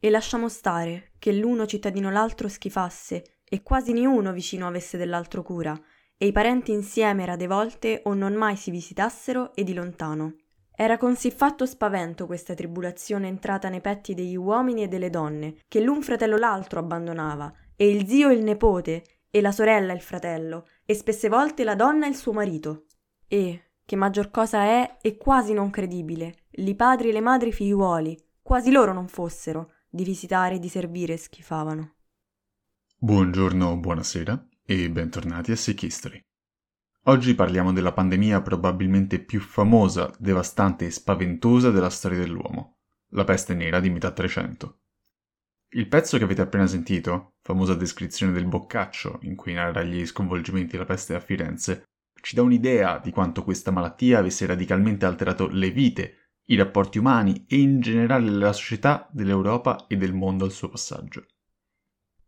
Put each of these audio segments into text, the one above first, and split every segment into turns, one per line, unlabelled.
e lasciamo stare che l'uno cittadino l'altro schifasse e quasi niuno vicino avesse dell'altro cura, e i parenti insieme rade volte o non mai si visitassero e di lontano. Era con siffatto spavento questa tribulazione entrata nei petti degli uomini e delle donne, che l'un fratello l'altro abbandonava, e il zio il nepote, e la sorella il fratello, e spesse volte la donna il suo marito. E, che maggior cosa è e quasi non credibile, li padri e le madri figliuoli, quasi loro non fossero, di visitare e di servire schifavano.
Buongiorno, buonasera e bentornati a Sick History. Oggi parliamo della pandemia probabilmente più famosa, devastante e spaventosa della storia dell'uomo, la peste nera di metà 300. Il pezzo che avete appena sentito, famosa descrizione del boccaccio in cui narra gli sconvolgimenti della peste a Firenze, ci dà un'idea di quanto questa malattia avesse radicalmente alterato le vite, i rapporti umani e in generale la società dell'Europa e del mondo al suo passaggio.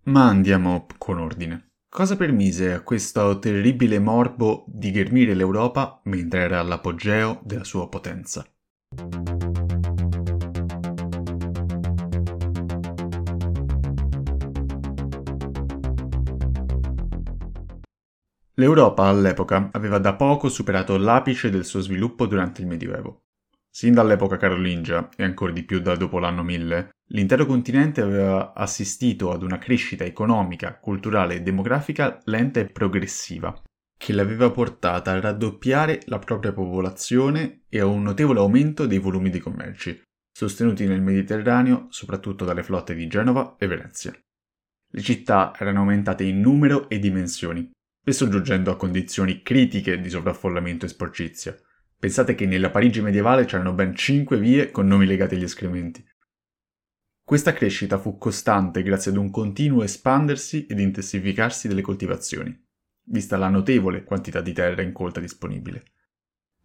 Ma andiamo con ordine. Cosa permise a questo terribile morbo di ghermire l'Europa mentre era all'apogeo della sua potenza? L'Europa all'epoca aveva da poco superato l'apice del suo sviluppo durante il Medioevo. Sin dall'epoca carolingia, e ancora di più da dopo l'anno 1000, l'intero continente aveva assistito ad una crescita economica, culturale e demografica lenta e progressiva, che l'aveva portata a raddoppiare la propria popolazione e a un notevole aumento dei volumi dei commerci, sostenuti nel Mediterraneo soprattutto dalle flotte di Genova e Venezia. Le città erano aumentate in numero e dimensioni, spesso giungendo a condizioni critiche di sovraffollamento e sporcizia, Pensate che nella Parigi medievale c'erano ben cinque vie con nomi legati agli escrementi. Questa crescita fu costante grazie ad un continuo espandersi ed intensificarsi delle coltivazioni, vista la notevole quantità di terra incolta disponibile.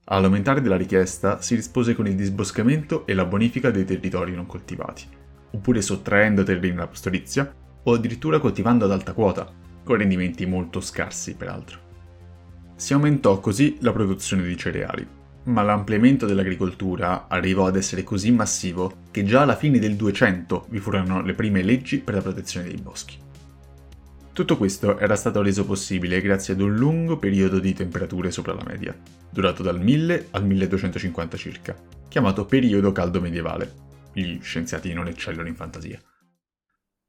All'aumentare della richiesta si rispose con il disboscamento e la bonifica dei territori non coltivati, oppure sottraendo terreni alla pastorizia o addirittura coltivando ad alta quota, con rendimenti molto scarsi peraltro. Si aumentò così la produzione di cereali, ma l'ampliamento dell'agricoltura arrivò ad essere così massivo che già alla fine del 200 vi furono le prime leggi per la protezione dei boschi. Tutto questo era stato reso possibile grazie ad un lungo periodo di temperature sopra la media, durato dal 1000 al 1250 circa, chiamato periodo caldo medievale. Gli scienziati non eccellono in fantasia.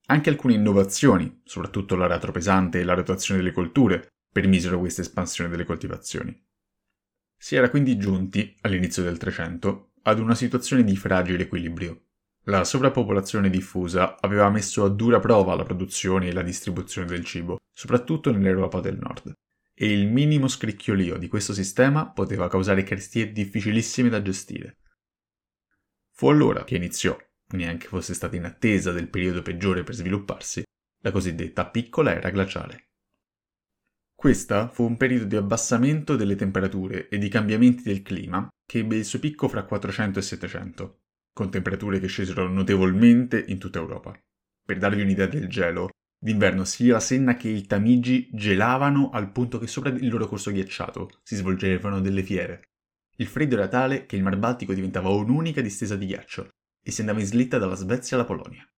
Anche alcune innovazioni, soprattutto l'aratro pesante e la rotazione delle colture, permisero questa espansione delle coltivazioni. Si era quindi giunti, all'inizio del Trecento, ad una situazione di fragile equilibrio. La sovrappopolazione diffusa aveva messo a dura prova la produzione e la distribuzione del cibo, soprattutto nell'Europa del Nord, e il minimo scricchiolio di questo sistema poteva causare carestie difficilissime da gestire. Fu allora che iniziò, neanche fosse stata in attesa del periodo peggiore per svilupparsi, la cosiddetta piccola era glaciale. Questa fu un periodo di abbassamento delle temperature e di cambiamenti del clima che ebbe il suo picco fra 400 e 700, con temperature che scesero notevolmente in tutta Europa. Per darvi un'idea del gelo, d'inverno sia la Senna che il Tamigi gelavano al punto che sopra il loro corso ghiacciato si svolgevano delle fiere. Il freddo era tale che il Mar Baltico diventava un'unica distesa di ghiaccio e si andava in slitta dalla Svezia alla Polonia.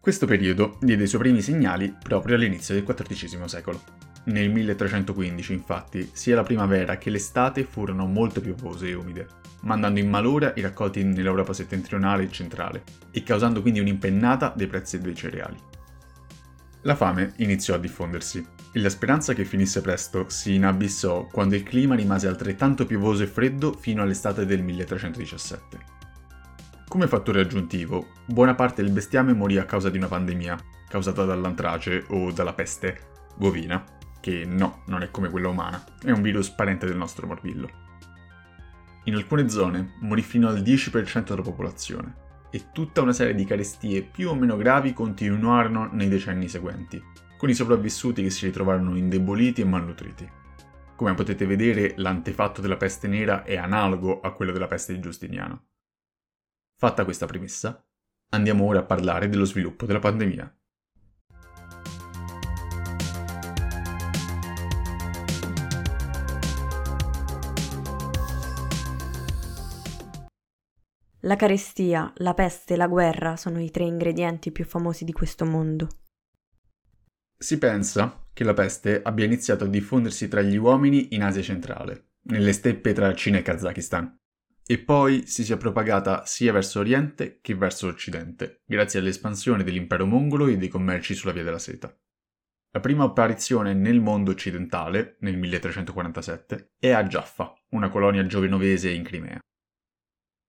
Questo periodo diede i suoi primi segnali proprio all'inizio del XIV secolo. Nel 1315, infatti, sia la primavera che l'estate furono molto piovose e umide, mandando in malora i raccolti nell'Europa settentrionale e centrale e causando quindi un'impennata dei prezzi dei cereali. La fame iniziò a diffondersi e la speranza che finisse presto si inabissò quando il clima rimase altrettanto piovoso e freddo fino all'estate del 1317. Come fattore aggiuntivo, buona parte del bestiame morì a causa di una pandemia, causata dall'antrace o dalla peste bovina, che no, non è come quella umana, è un virus parente del nostro morbillo. In alcune zone morì fino al 10% della popolazione e tutta una serie di carestie più o meno gravi continuarono nei decenni seguenti, con i sopravvissuti che si ritrovarono indeboliti e malnutriti. Come potete vedere, l'antefatto della peste nera è analogo a quello della peste di Giustiniano. Fatta questa premessa, andiamo ora a parlare dello sviluppo della pandemia.
La carestia, la peste e la guerra sono i tre ingredienti più famosi di questo mondo.
Si pensa che la peste abbia iniziato a diffondersi tra gli uomini in Asia centrale, nelle steppe tra Cina e Kazakistan, e poi si sia propagata sia verso Oriente che verso Occidente, grazie all'espansione dell'impero mongolo e dei commerci sulla via della seta. La prima apparizione nel mondo occidentale, nel 1347, è a Jaffa, una colonia genovese in Crimea.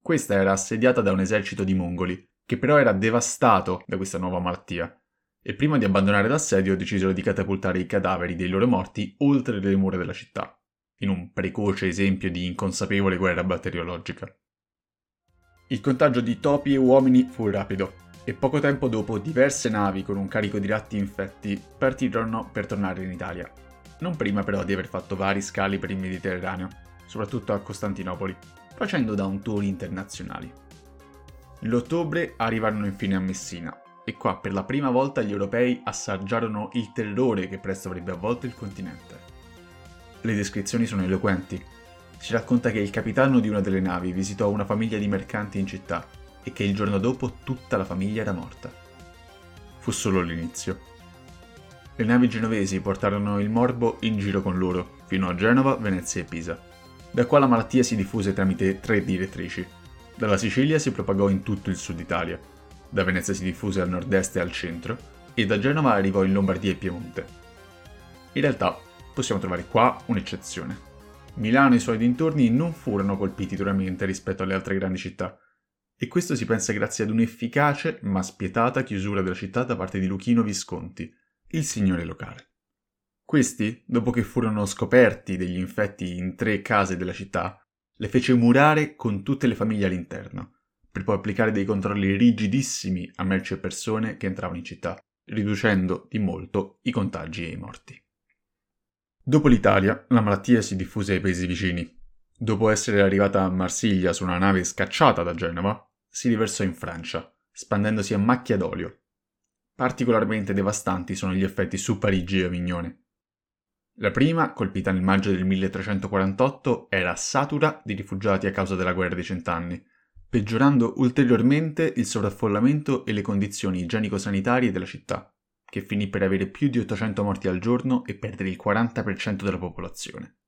Questa era assediata da un esercito di mongoli, che però era devastato da questa nuova malattia, e prima di abbandonare l'assedio decisero di catapultare i cadaveri dei loro morti oltre le mura della città, in un precoce esempio di inconsapevole guerra batteriologica. Il contagio di topi e uomini fu rapido, e poco tempo dopo diverse navi con un carico di ratti infetti partirono per tornare in Italia. Non prima però di aver fatto vari scali per il Mediterraneo, soprattutto a Costantinopoli, facendo da un tour internazionali. Nell'ottobre arrivarono infine a Messina e qua per la prima volta gli europei assaggiarono il terrore che presto avrebbe avvolto il continente. Le descrizioni sono eloquenti. Si racconta che il capitano di una delle navi visitò una famiglia di mercanti in città e che il giorno dopo tutta la famiglia era morta. Fu solo l'inizio. Le navi genovesi portarono il morbo in giro con loro, fino a Genova, Venezia e Pisa. Da qua la malattia si diffuse tramite tre direttrici. Dalla Sicilia si propagò in tutto il sud Italia, da Venezia si diffuse al nord-est e al centro, e da Genova arrivò in Lombardia e Piemonte. In realtà possiamo trovare qua un'eccezione. Milano e i suoi dintorni non furono colpiti duramente rispetto alle altre grandi città, e questo si pensa grazie ad un'efficace ma spietata chiusura della città da parte di Luchino Visconti, il signore locale. Questi, dopo che furono scoperti degli infetti in tre case della città, le fece murare con tutte le famiglie all'interno, per poi applicare dei controlli rigidissimi a merci e persone che entravano in città, riducendo di molto i contagi e i morti. Dopo l'Italia, la malattia si diffuse ai paesi vicini, Dopo essere arrivata a Marsiglia su una nave scacciata da Genova, si riversò in Francia, spandendosi a macchia d'olio. Particolarmente devastanti sono gli effetti su Parigi e Avignone. La prima, colpita nel maggio del 1348, era satura di rifugiati a causa della guerra dei cent'anni, peggiorando ulteriormente il sovraffollamento e le condizioni igienico-sanitarie della città, che finì per avere più di 800 morti al giorno e perdere il 40% della popolazione.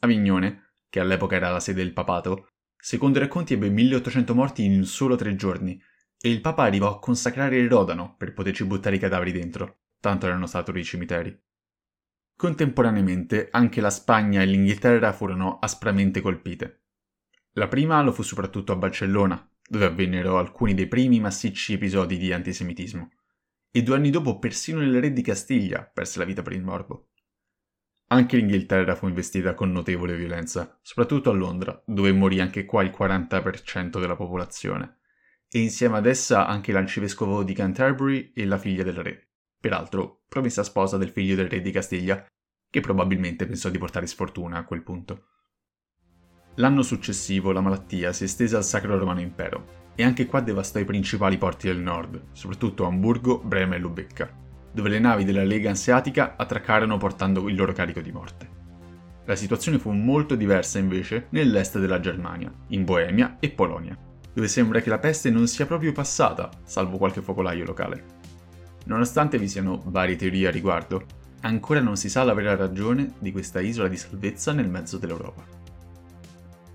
Avignone, che all'epoca era la sede del papato, secondo i racconti ebbe 1800 morti in solo tre giorni, e il papa arrivò a consacrare il Rodano per poterci buttare i cadaveri dentro, tanto erano saturi i cimiteri. Contemporaneamente anche la Spagna e l'Inghilterra furono aspramente colpite. La prima lo fu soprattutto a Barcellona, dove avvennero alcuni dei primi massicci episodi di antisemitismo, e due anni dopo persino il re di Castiglia perse la vita per il morbo. Anche l'Inghilterra fu investita con notevole violenza, soprattutto a Londra, dove morì anche qua il 40% della popolazione, e insieme ad essa anche l'arcivescovo di Canterbury e la figlia del re, peraltro promessa sposa del figlio del re di Castiglia, che probabilmente pensò di portare sfortuna a quel punto. L'anno successivo la malattia si estese al Sacro Romano Impero, e anche qua devastò i principali porti del nord, soprattutto Amburgo, Brema e Lubecca, dove le navi della Lega Anseatica attraccarono portando il loro carico di morte. La situazione fu molto diversa invece nell'est della Germania, in Boemia e Polonia, dove sembra che la peste non sia proprio passata, salvo qualche focolaio locale. Nonostante vi siano varie teorie a riguardo, ancora non si sa la vera ragione di questa isola di salvezza nel mezzo dell'Europa.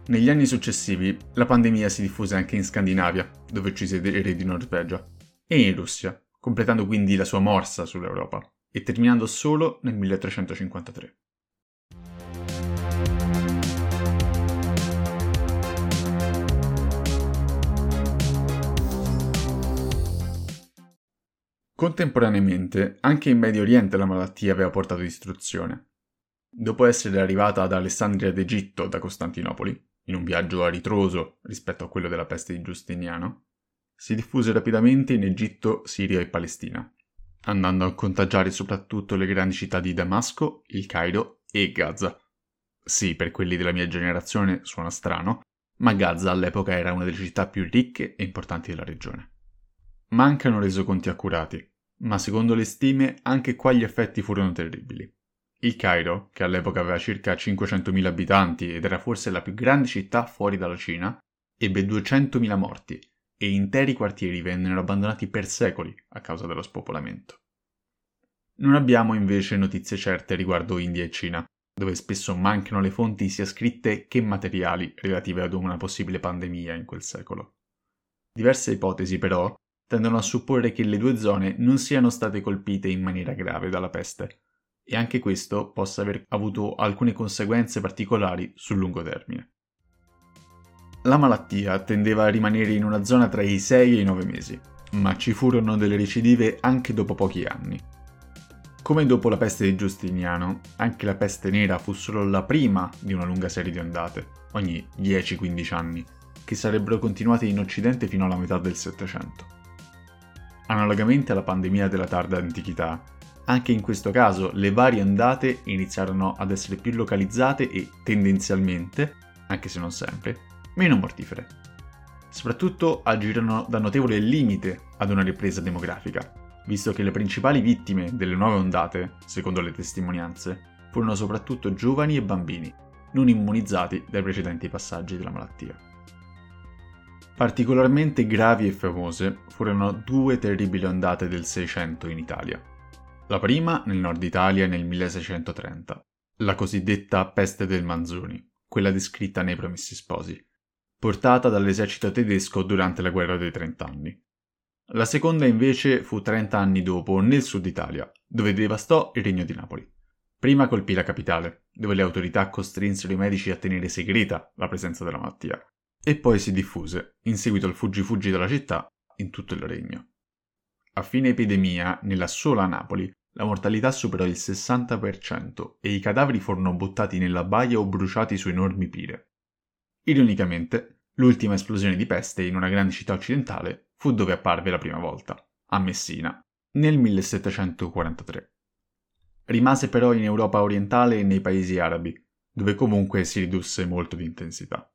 Negli anni successivi la pandemia si diffuse anche in Scandinavia, dove uccise il re di Norvegia, e in Russia, completando quindi la sua morsa sull'Europa e terminando solo nel 1353. Contemporaneamente, anche in Medio Oriente la malattia aveva portato distruzione. Dopo essere arrivata ad Alessandria d'Egitto da Costantinopoli, in un viaggio a ritroso rispetto a quello della peste di Giustiniano, si diffuse rapidamente in Egitto, Siria e Palestina, andando a contagiare soprattutto le grandi città di Damasco, il Cairo e Gaza. Sì, per quelli della mia generazione suona strano, ma Gaza all'epoca era una delle città più ricche e importanti della regione. Mancano resoconti accurati, ma secondo le stime anche qua gli effetti furono terribili. Il Cairo, che all'epoca aveva circa 500.000 abitanti ed era forse la più grande città fuori dalla Cina, ebbe 200.000 morti e interi quartieri vennero abbandonati per secoli a causa dello spopolamento. Non abbiamo invece notizie certe riguardo India e Cina, dove spesso mancano le fonti sia scritte che materiali relative ad una possibile pandemia in quel secolo. Diverse ipotesi, però, tendono a supporre che le due zone non siano state colpite in maniera grave dalla peste, e anche questo possa aver avuto alcune conseguenze particolari sul lungo termine. La malattia tendeva a rimanere in una zona tra i 6 e i 9 mesi, ma ci furono delle recidive anche dopo pochi anni. Come dopo la peste di Giustiniano, anche la peste nera fu solo la prima di una lunga serie di ondate, ogni 10-15 anni, che sarebbero continuate in Occidente fino alla metà del Settecento. Analogamente alla pandemia della tarda antichità, anche in questo caso le varie ondate iniziarono ad essere più localizzate e tendenzialmente, anche se non sempre, meno mortifere. Soprattutto agirono da notevole limite ad una ripresa demografica, visto che le principali vittime delle nuove ondate, secondo le testimonianze, furono soprattutto giovani e bambini, non immunizzati dai precedenti passaggi della malattia. Particolarmente gravi e famose furono due terribili ondate del Seicento in Italia. La prima nel nord Italia nel 1630, la cosiddetta peste del Manzoni, quella descritta nei Promessi Sposi, portata dall'esercito tedesco durante la guerra dei Trent'anni. La seconda invece fu 30 anni dopo nel sud Italia, dove devastò il regno di Napoli. Prima colpì la capitale, dove le autorità costrinsero i medici a tenere segreta la presenza della malattia, e poi si diffuse, in seguito al fuggi-fuggi della città, in tutto il regno. A fine epidemia, nella sola Napoli, la mortalità superò il 60% e i cadaveri furono buttati nella baia o bruciati su enormi pire. Ironicamente, l'ultima esplosione di peste in una grande città occidentale fu dove apparve la prima volta, a Messina, nel 1743. Rimase però in Europa orientale e nei paesi arabi, dove comunque si ridusse molto di intensità.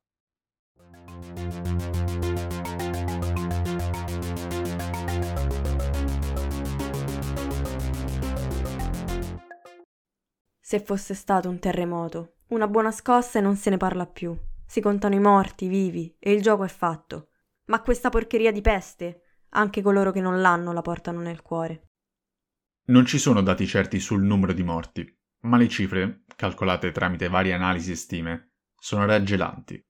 Se fosse stato un terremoto, una buona scossa e non se ne parla più. Si contano i morti, i vivi, e il gioco è fatto. Ma questa porcheria di peste, anche coloro che non l'hanno la portano nel cuore.
Non ci sono dati certi sul numero di morti, ma le cifre, calcolate tramite varie analisi e stime, sono raggelanti.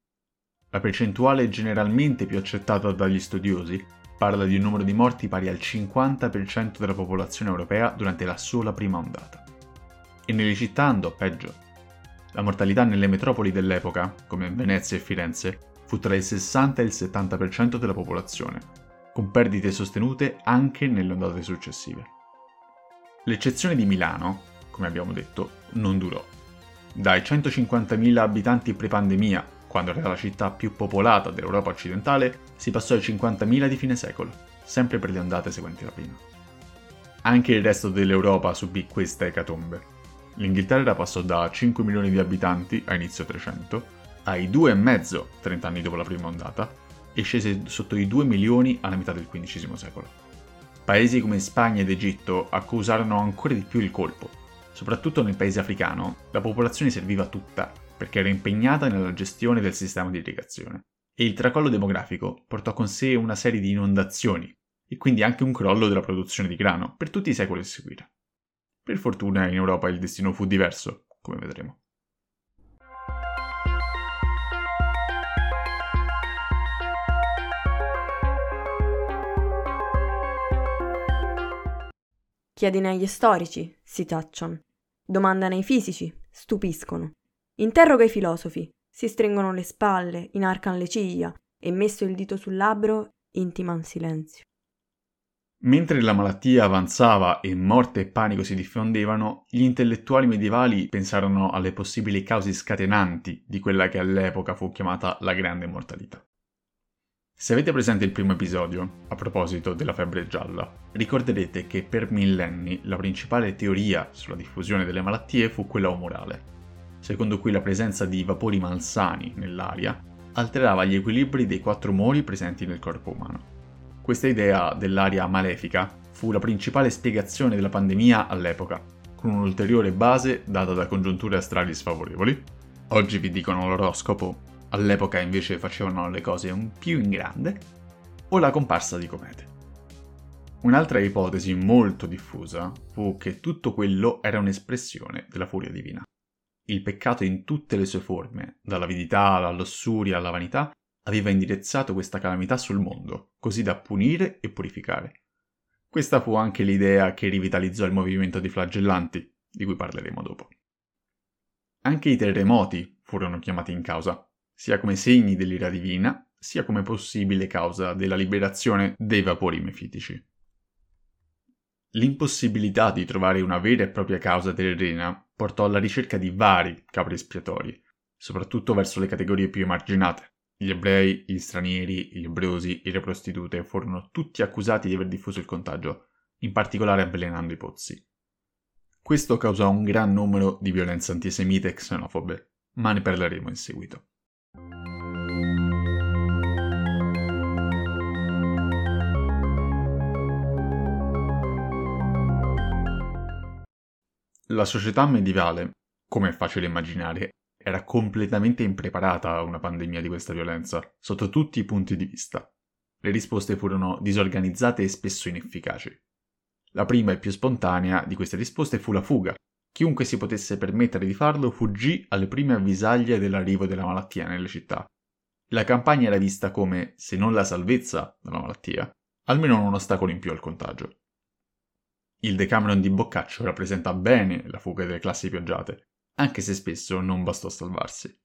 La percentuale generalmente più accettata dagli studiosi parla di un numero di morti pari al 50% della popolazione europea durante la sola prima ondata. E nelle città andò peggio. La mortalità nelle metropoli dell'epoca, come Venezia e Firenze, fu tra il 60 e il 70% della popolazione, con perdite sostenute anche nelle ondate successive. L'eccezione di Milano, come abbiamo detto, non durò. Dai 150.000 abitanti pre-pandemia, quando era la città più popolata dell'Europa occidentale, si passò ai 50.000 di fine secolo, sempre per le ondate seguenti la prima. Anche il resto dell'Europa subì questa ecatombe. L'Inghilterra passò da 5 milioni di abitanti a inizio 300 ai 2,5 30 anni dopo la prima ondata e scese sotto i 2 milioni alla metà del XV secolo. Paesi come Spagna ed Egitto accusarono ancora di più il colpo. Soprattutto nel paese africano, la popolazione serviva tutta perché era impegnata nella gestione del sistema di irrigazione. E il tracollo demografico portò con sé una serie di inondazioni e quindi anche un crollo della produzione di grano per tutti i secoli a seguire. Per fortuna in Europa il destino fu diverso, come vedremo.
Chiedine agli storici, si tacciano. Domandano ai fisici, stupiscono. Interroga i filosofi, si stringono le spalle, inarcano le ciglia e messo il dito sul labbro intiman silenzio.
Mentre la malattia avanzava e morte e panico si diffondevano, gli intellettuali medievali pensarono alle possibili cause scatenanti di quella che all'epoca fu chiamata la grande mortalità. Se avete presente il primo episodio, a proposito della febbre gialla, ricorderete che per millenni la principale teoria sulla diffusione delle malattie fu quella umorale, secondo cui la presenza di vapori malsani nell'aria alterava gli equilibri dei quattro umori presenti nel corpo umano. Questa idea dell'aria malefica fu la principale spiegazione della pandemia all'epoca, con un'ulteriore base data da congiunture astrali sfavorevoli. Oggi vi dicono l'oroscopo, all'epoca invece facevano le cose un più in grande, o la comparsa di comete. Un'altra ipotesi molto diffusa fu che tutto quello era un'espressione della furia divina. Il peccato in tutte le sue forme, dall'avidità alla lussuria alla vanità, aveva indirizzato questa calamità sul mondo, così da punire e purificare. Questa fu anche l'idea che rivitalizzò il movimento dei flagellanti, di cui parleremo dopo. Anche i terremoti furono chiamati in causa, sia come segni dell'ira divina, sia come possibile causa della liberazione dei vapori mefitici. L'impossibilità di trovare una vera e propria causa terrena portò alla ricerca di vari capri espiatori, soprattutto verso le categorie più emarginate. Gli ebrei, gli stranieri, gli lebrosi e le prostitute furono tutti accusati di aver diffuso il contagio, in particolare avvelenando i pozzi. Questo causò un gran numero di violenze antisemite e xenofobe, ma ne parleremo in seguito. La società medievale, come è facile immaginare, era completamente impreparata a una pandemia di questa violenza, sotto tutti i punti di vista. Le risposte furono disorganizzate e spesso inefficaci. La prima e più spontanea di queste risposte fu la fuga. Chiunque si potesse permettere di farlo fuggì alle prime avvisaglie dell'arrivo della malattia nelle città. La campagna era vista come, se non la salvezza dalla malattia, almeno un ostacolo in più al contagio. Il Decameron di Boccaccio rappresenta bene la fuga delle classi pioggiate, anche se spesso non bastò salvarsi.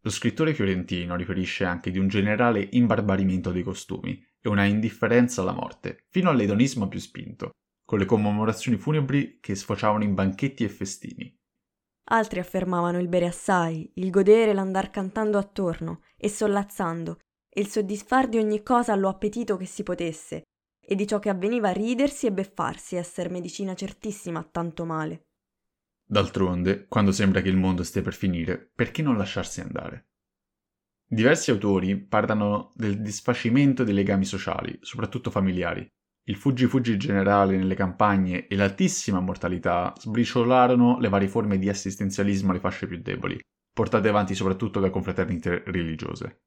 Lo scrittore fiorentino riferisce anche di un generale imbarbarimento dei costumi e una indifferenza alla morte, fino all'edonismo più spinto, con le commemorazioni funebri che sfociavano in banchetti e festini.
Altri affermavano il bere assai, il godere l'andar cantando attorno e sollazzando, e il soddisfar di ogni cosa allo appetito che si potesse, e di ciò che avveniva ridersi e beffarsi esser medicina certissima a tanto male.
D'altronde, quando sembra che il mondo stia per finire, perché non lasciarsi andare? Diversi autori parlano del disfacimento dei legami sociali, soprattutto familiari. Il fuggi-fuggi generale nelle campagne e l'altissima mortalità sbriciolarono le varie forme di assistenzialismo alle fasce più deboli, portate avanti soprattutto da confraternite religiose.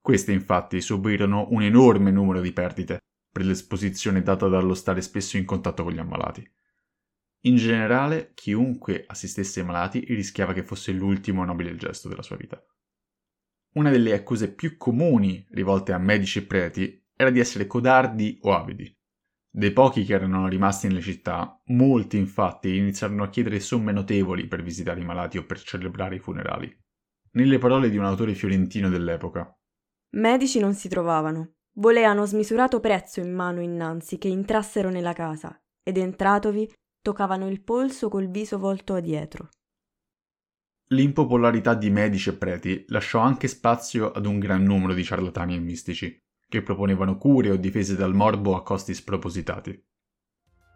Queste infatti subirono un enorme numero di perdite per l'esposizione data dallo stare spesso in contatto con gli ammalati. In generale, chiunque assistesse ai malati rischiava che fosse l'ultimo nobile gesto della sua vita. Una delle accuse più comuni rivolte a medici e preti era di essere codardi o avidi. Dei pochi che erano rimasti nelle città, molti infatti iniziarono a chiedere somme notevoli per visitare i malati o per celebrare i funerali. Nelle parole di un autore fiorentino dell'epoca.
Medici non si trovavano. Voleano smisurato prezzo in mano innanzi che entrassero nella casa, ed entratovi toccavano il polso col viso volto a dietro.
L'impopolarità di medici e preti lasciò anche spazio ad un gran numero di ciarlatani e mistici, che proponevano cure o difese dal morbo a costi spropositati.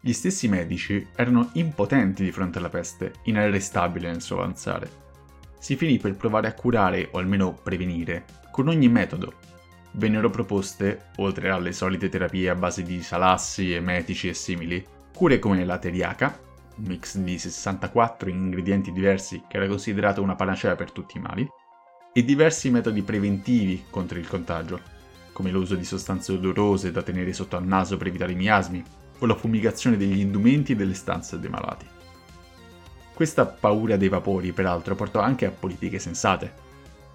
Gli stessi medici erano impotenti di fronte alla peste, inarrestabile nel suo avanzare. Si finì per provare a curare o almeno prevenire con ogni metodo. Vennero proposte, oltre alle solite terapie a base di salassi, emetici e simili, Cure come la teriaca, un mix di 64 ingredienti diversi che era considerato una panacea per tutti i mali, e diversi metodi preventivi contro il contagio, come l'uso di sostanze odorose da tenere sotto al naso per evitare i miasmi, o la fumigazione degli indumenti e delle stanze dei malati. Questa paura dei vapori, peraltro, portò anche a politiche sensate.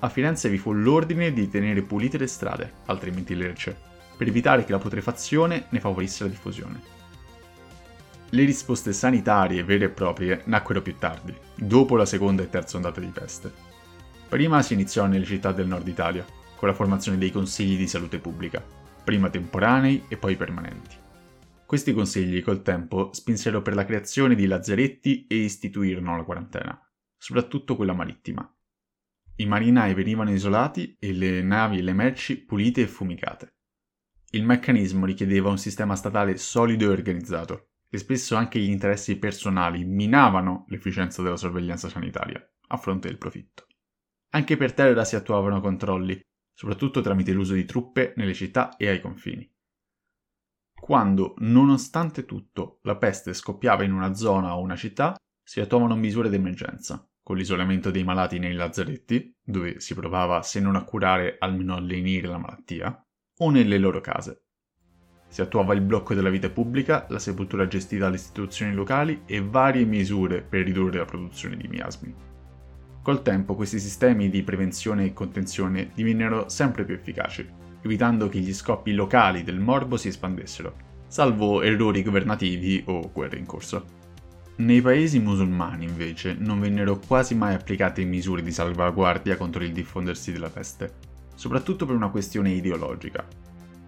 A Firenze vi fu l'ordine di tenere pulite le strade, altrimenti lerce, per evitare che la putrefazione ne favorisse la diffusione. Le risposte sanitarie vere e proprie nacquero più tardi, dopo la seconda e terza ondata di peste. Prima si iniziò nelle città del nord Italia, con la formazione dei consigli di salute pubblica, prima temporanei e poi permanenti. Questi consigli col tempo spinsero per la creazione di lazzaretti e istituirono la quarantena, soprattutto quella marittima. I marinai venivano isolati e le navi e le merci pulite e fumicate. Il meccanismo richiedeva un sistema statale solido e organizzato, e spesso anche gli interessi personali minavano l'efficienza della sorveglianza sanitaria a fronte del profitto. Anche per terra si attuavano controlli, soprattutto tramite l'uso di truppe nelle città e ai confini. Quando, nonostante tutto, la peste scoppiava in una zona o una città, si attuavano misure d'emergenza, con l'isolamento dei malati nei lazzaretti, dove si provava se non a curare almeno a lenire la malattia, o nelle loro case. Si attuava il blocco della vita pubblica, la sepoltura gestita dalle istituzioni locali e varie misure per ridurre la produzione di miasmi. Col tempo questi sistemi di prevenzione e contenzione divennero sempre più efficaci, evitando che gli scoppi locali del morbo si espandessero, salvo errori governativi o guerre in corso. Nei paesi musulmani, invece, non vennero quasi mai applicate misure di salvaguardia contro il diffondersi della peste, soprattutto per una questione ideologica.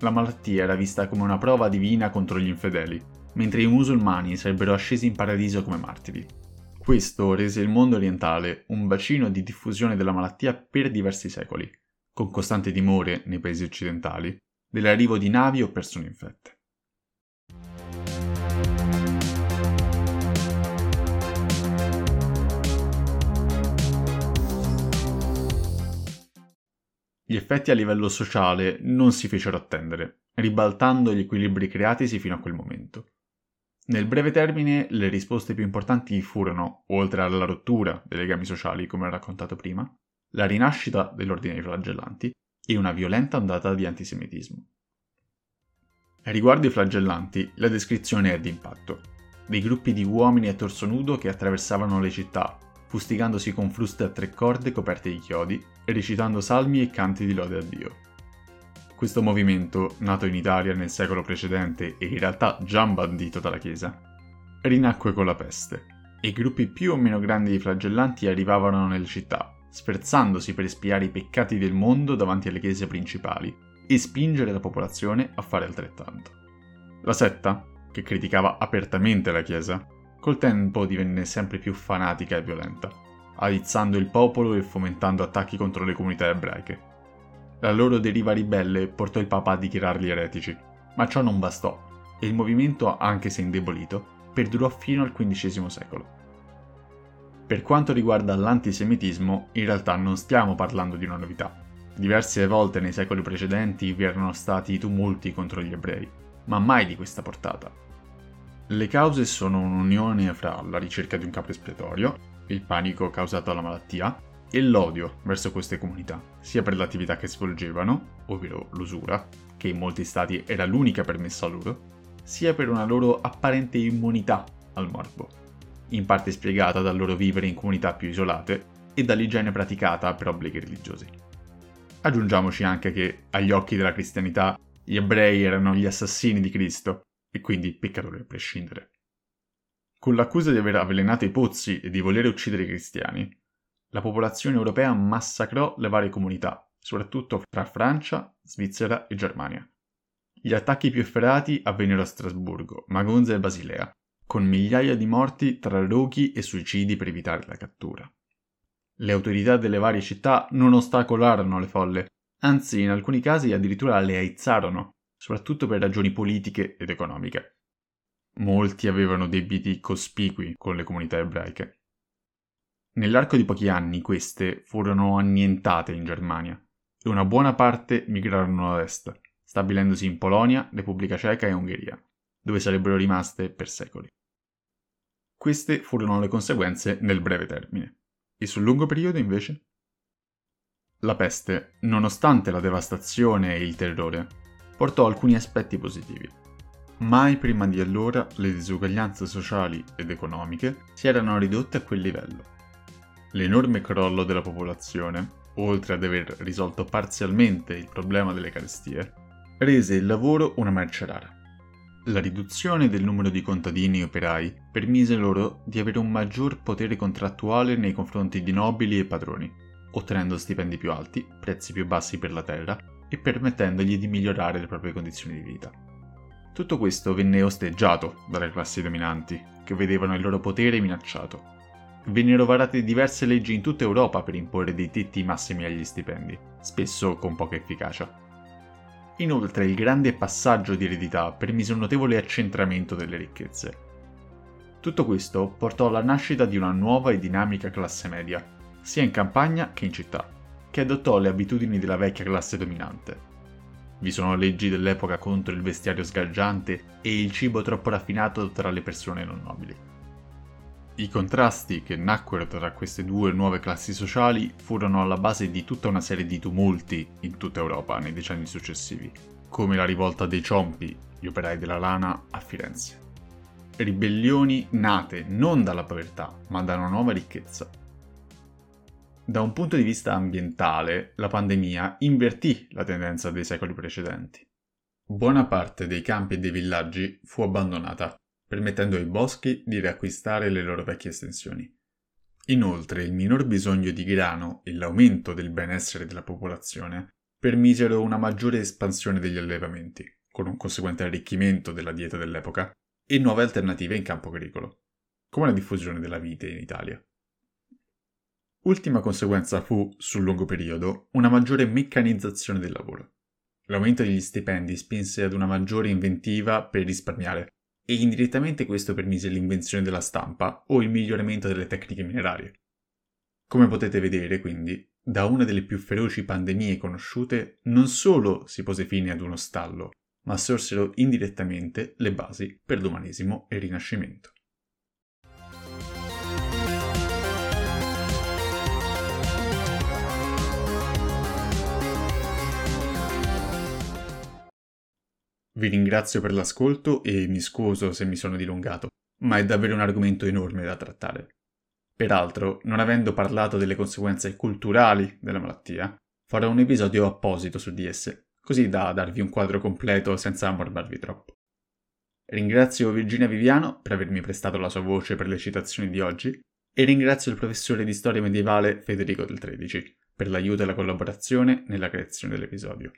La malattia era vista come una prova divina contro gli infedeli, mentre i musulmani sarebbero ascesi in paradiso come martiri. Questo rese il mondo orientale un bacino di diffusione della malattia per diversi secoli, con costante timore nei paesi occidentali dell'arrivo di navi o persone infette. Gli effetti a livello sociale non si fecero attendere, ribaltando gli equilibri creatisi fino a quel momento. Nel breve termine, le risposte più importanti furono, oltre alla rottura dei legami sociali, come ho raccontato prima, la rinascita dell'ordine dei flagellanti e una violenta ondata di antisemitismo. Riguardo i flagellanti, la descrizione è d'impatto. Dei gruppi di uomini a torso nudo che attraversavano le città, fustigandosi con fruste a tre corde coperte di chiodi e recitando salmi e canti di lode a Dio. Questo movimento, nato in Italia nel secolo precedente e in realtà già bandito dalla Chiesa, rinacque con la peste e gruppi più o meno grandi di flagellanti arrivavano nelle città, sferzandosi per espiare i peccati del mondo davanti alle chiese principali e spingere la popolazione a fare altrettanto. La setta, che criticava apertamente la Chiesa, col tempo divenne sempre più fanatica e violenta, aizzando il popolo e fomentando attacchi contro le comunità ebraiche. La loro deriva ribelle portò il Papa a dichiararli eretici, ma ciò non bastò e il movimento, anche se indebolito, perdurò fino al XV secolo. Per quanto riguarda l'antisemitismo, in realtà non stiamo parlando di una novità. Diverse volte nei secoli precedenti vi erano stati tumulti contro gli ebrei, ma mai di questa portata. Le cause sono un'unione fra la ricerca di un capo espiatorio, il panico causato dalla malattia, e l'odio verso queste comunità, sia per l'attività che svolgevano, ovvero l'usura, che in molti stati era l'unica permessa loro, sia per una loro apparente immunità al morbo, in parte spiegata dal loro vivere in comunità più isolate e dall'igiene praticata per obblighi religiosi. Aggiungiamoci anche che, agli occhi della cristianità, gli ebrei erano gli assassini di Cristo e quindi peccatori a prescindere. Con l'accusa di aver avvelenato i pozzi e di volere uccidere i cristiani, la popolazione europea massacrò le varie comunità, soprattutto tra Francia, Svizzera e Germania. Gli attacchi più efferati avvennero a Strasburgo, Magonza e Basilea, con migliaia di morti tra roghi e suicidi per evitare la cattura. Le autorità delle varie città non ostacolarono le folle, anzi in alcuni casi addirittura le aizzarono, soprattutto per ragioni politiche ed economiche. Molti avevano debiti cospicui con le comunità ebraiche. Nell'arco di pochi anni queste furono annientate in Germania e una buona parte migrarono ad est, stabilendosi in Polonia, Repubblica Ceca e Ungheria, dove sarebbero rimaste per secoli. Queste furono le conseguenze nel breve termine. E sul lungo periodo, invece? La peste, nonostante la devastazione e il terrore, portò alcuni aspetti positivi. Mai prima di allora le disuguaglianze sociali ed economiche si erano ridotte a quel livello. L'enorme crollo della popolazione, oltre ad aver risolto parzialmente il problema delle carestie, rese il lavoro una merce rara. La riduzione del numero di contadini e operai permise loro di avere un maggior potere contrattuale nei confronti di nobili e padroni, ottenendo stipendi più alti, prezzi più bassi per la terra e permettendogli di migliorare le proprie condizioni di vita. Tutto questo venne osteggiato dalle classi dominanti, che vedevano il loro potere minacciato. Vennero varate diverse leggi in tutta Europa per imporre dei tetti massimi agli stipendi, spesso con poca efficacia. Inoltre il grande passaggio di eredità permise un notevole accentramento delle ricchezze. Tutto questo portò alla nascita di una nuova e dinamica classe media, sia in campagna che in città che adottò le abitudini della vecchia classe dominante. Vi sono leggi dell'epoca contro il vestiario sgargiante e il cibo troppo raffinato tra le persone non nobili. I contrasti che nacquero tra queste due nuove classi sociali furono alla base di tutta una serie di tumulti in tutta Europa nei decenni successivi, come la rivolta dei Ciompi, gli operai della lana, a Firenze. Ribellioni nate non dalla povertà, ma da una nuova ricchezza. Da un punto di vista ambientale, la pandemia invertì la tendenza dei secoli precedenti. Buona parte dei campi e dei villaggi fu abbandonata permettendo ai boschi di riacquistare le loro vecchie estensioni. Inoltre il minor bisogno di grano e l'aumento del benessere della popolazione permisero una maggiore espansione degli allevamenti, con un conseguente arricchimento della dieta dell'epoca e nuove alternative in campo agricolo, come la diffusione della vite in Italia. Ultima conseguenza fu, sul lungo periodo, una maggiore meccanizzazione del lavoro. L'aumento degli stipendi spinse ad una maggiore inventiva per risparmiare e indirettamente questo permise l'invenzione della stampa o il miglioramento delle tecniche minerarie. Come potete vedere, quindi, da una delle più feroci pandemie conosciute, non solo si pose fine ad uno stallo, ma sorsero indirettamente le basi per l'umanesimo e il Rinascimento. Vi ringrazio per l'ascolto e mi scuso se mi sono dilungato, ma è davvero un argomento enorme da trattare. Peraltro, non avendo parlato delle conseguenze culturali della malattia, farò un episodio apposito su di esse, così da darvi un quadro completo senza ammorbarvi troppo. Ringrazio Virginia Viviano per avermi prestato la sua voce per le citazioni di oggi e ringrazio il professore di storia medievale Federico del Tredici per l'aiuto e la collaborazione nella creazione dell'episodio.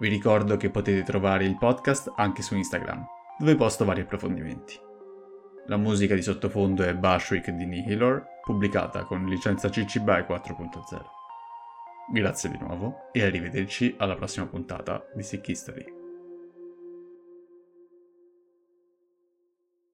Vi ricordo che potete trovare il podcast anche su Instagram, dove posto vari approfondimenti. La musica di sottofondo è Bashwick di Nihilor, pubblicata con licenza CC BY 4.0. Grazie di nuovo e arrivederci alla prossima puntata di Sick History.